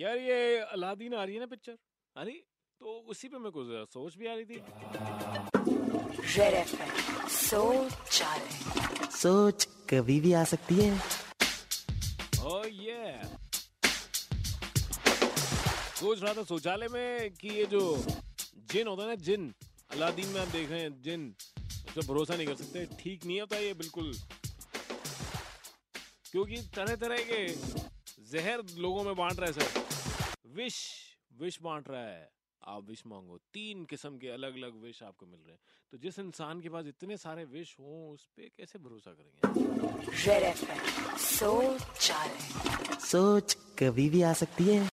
यार ये अलादीन आ रही है ना पिक्चर अरे तो उसी पे मेरे को जरा सोच भी आ रही थी। सोच सोच कभी भी आ सकती है। ये सोच रहा था शौचालय में कि ये जो जिन होता है ना जिन अलादीन में आप देख रहे हैं जिन उस पर भरोसा नहीं कर सकते ठीक नहीं होता ये बिल्कुल। क्योंकि तरह तरह के जहर लोगों में बांट रहा है सर। विश विश बांट रहा है। आप विश मांगो। तीन किस्म के अलग अलग विश आपको मिल रहे हैं। तो जिस इंसान के पास इतने सारे विश हो उस पर कैसे भरोसा करेंगे? सोच सोच कभी भी आ सकती है।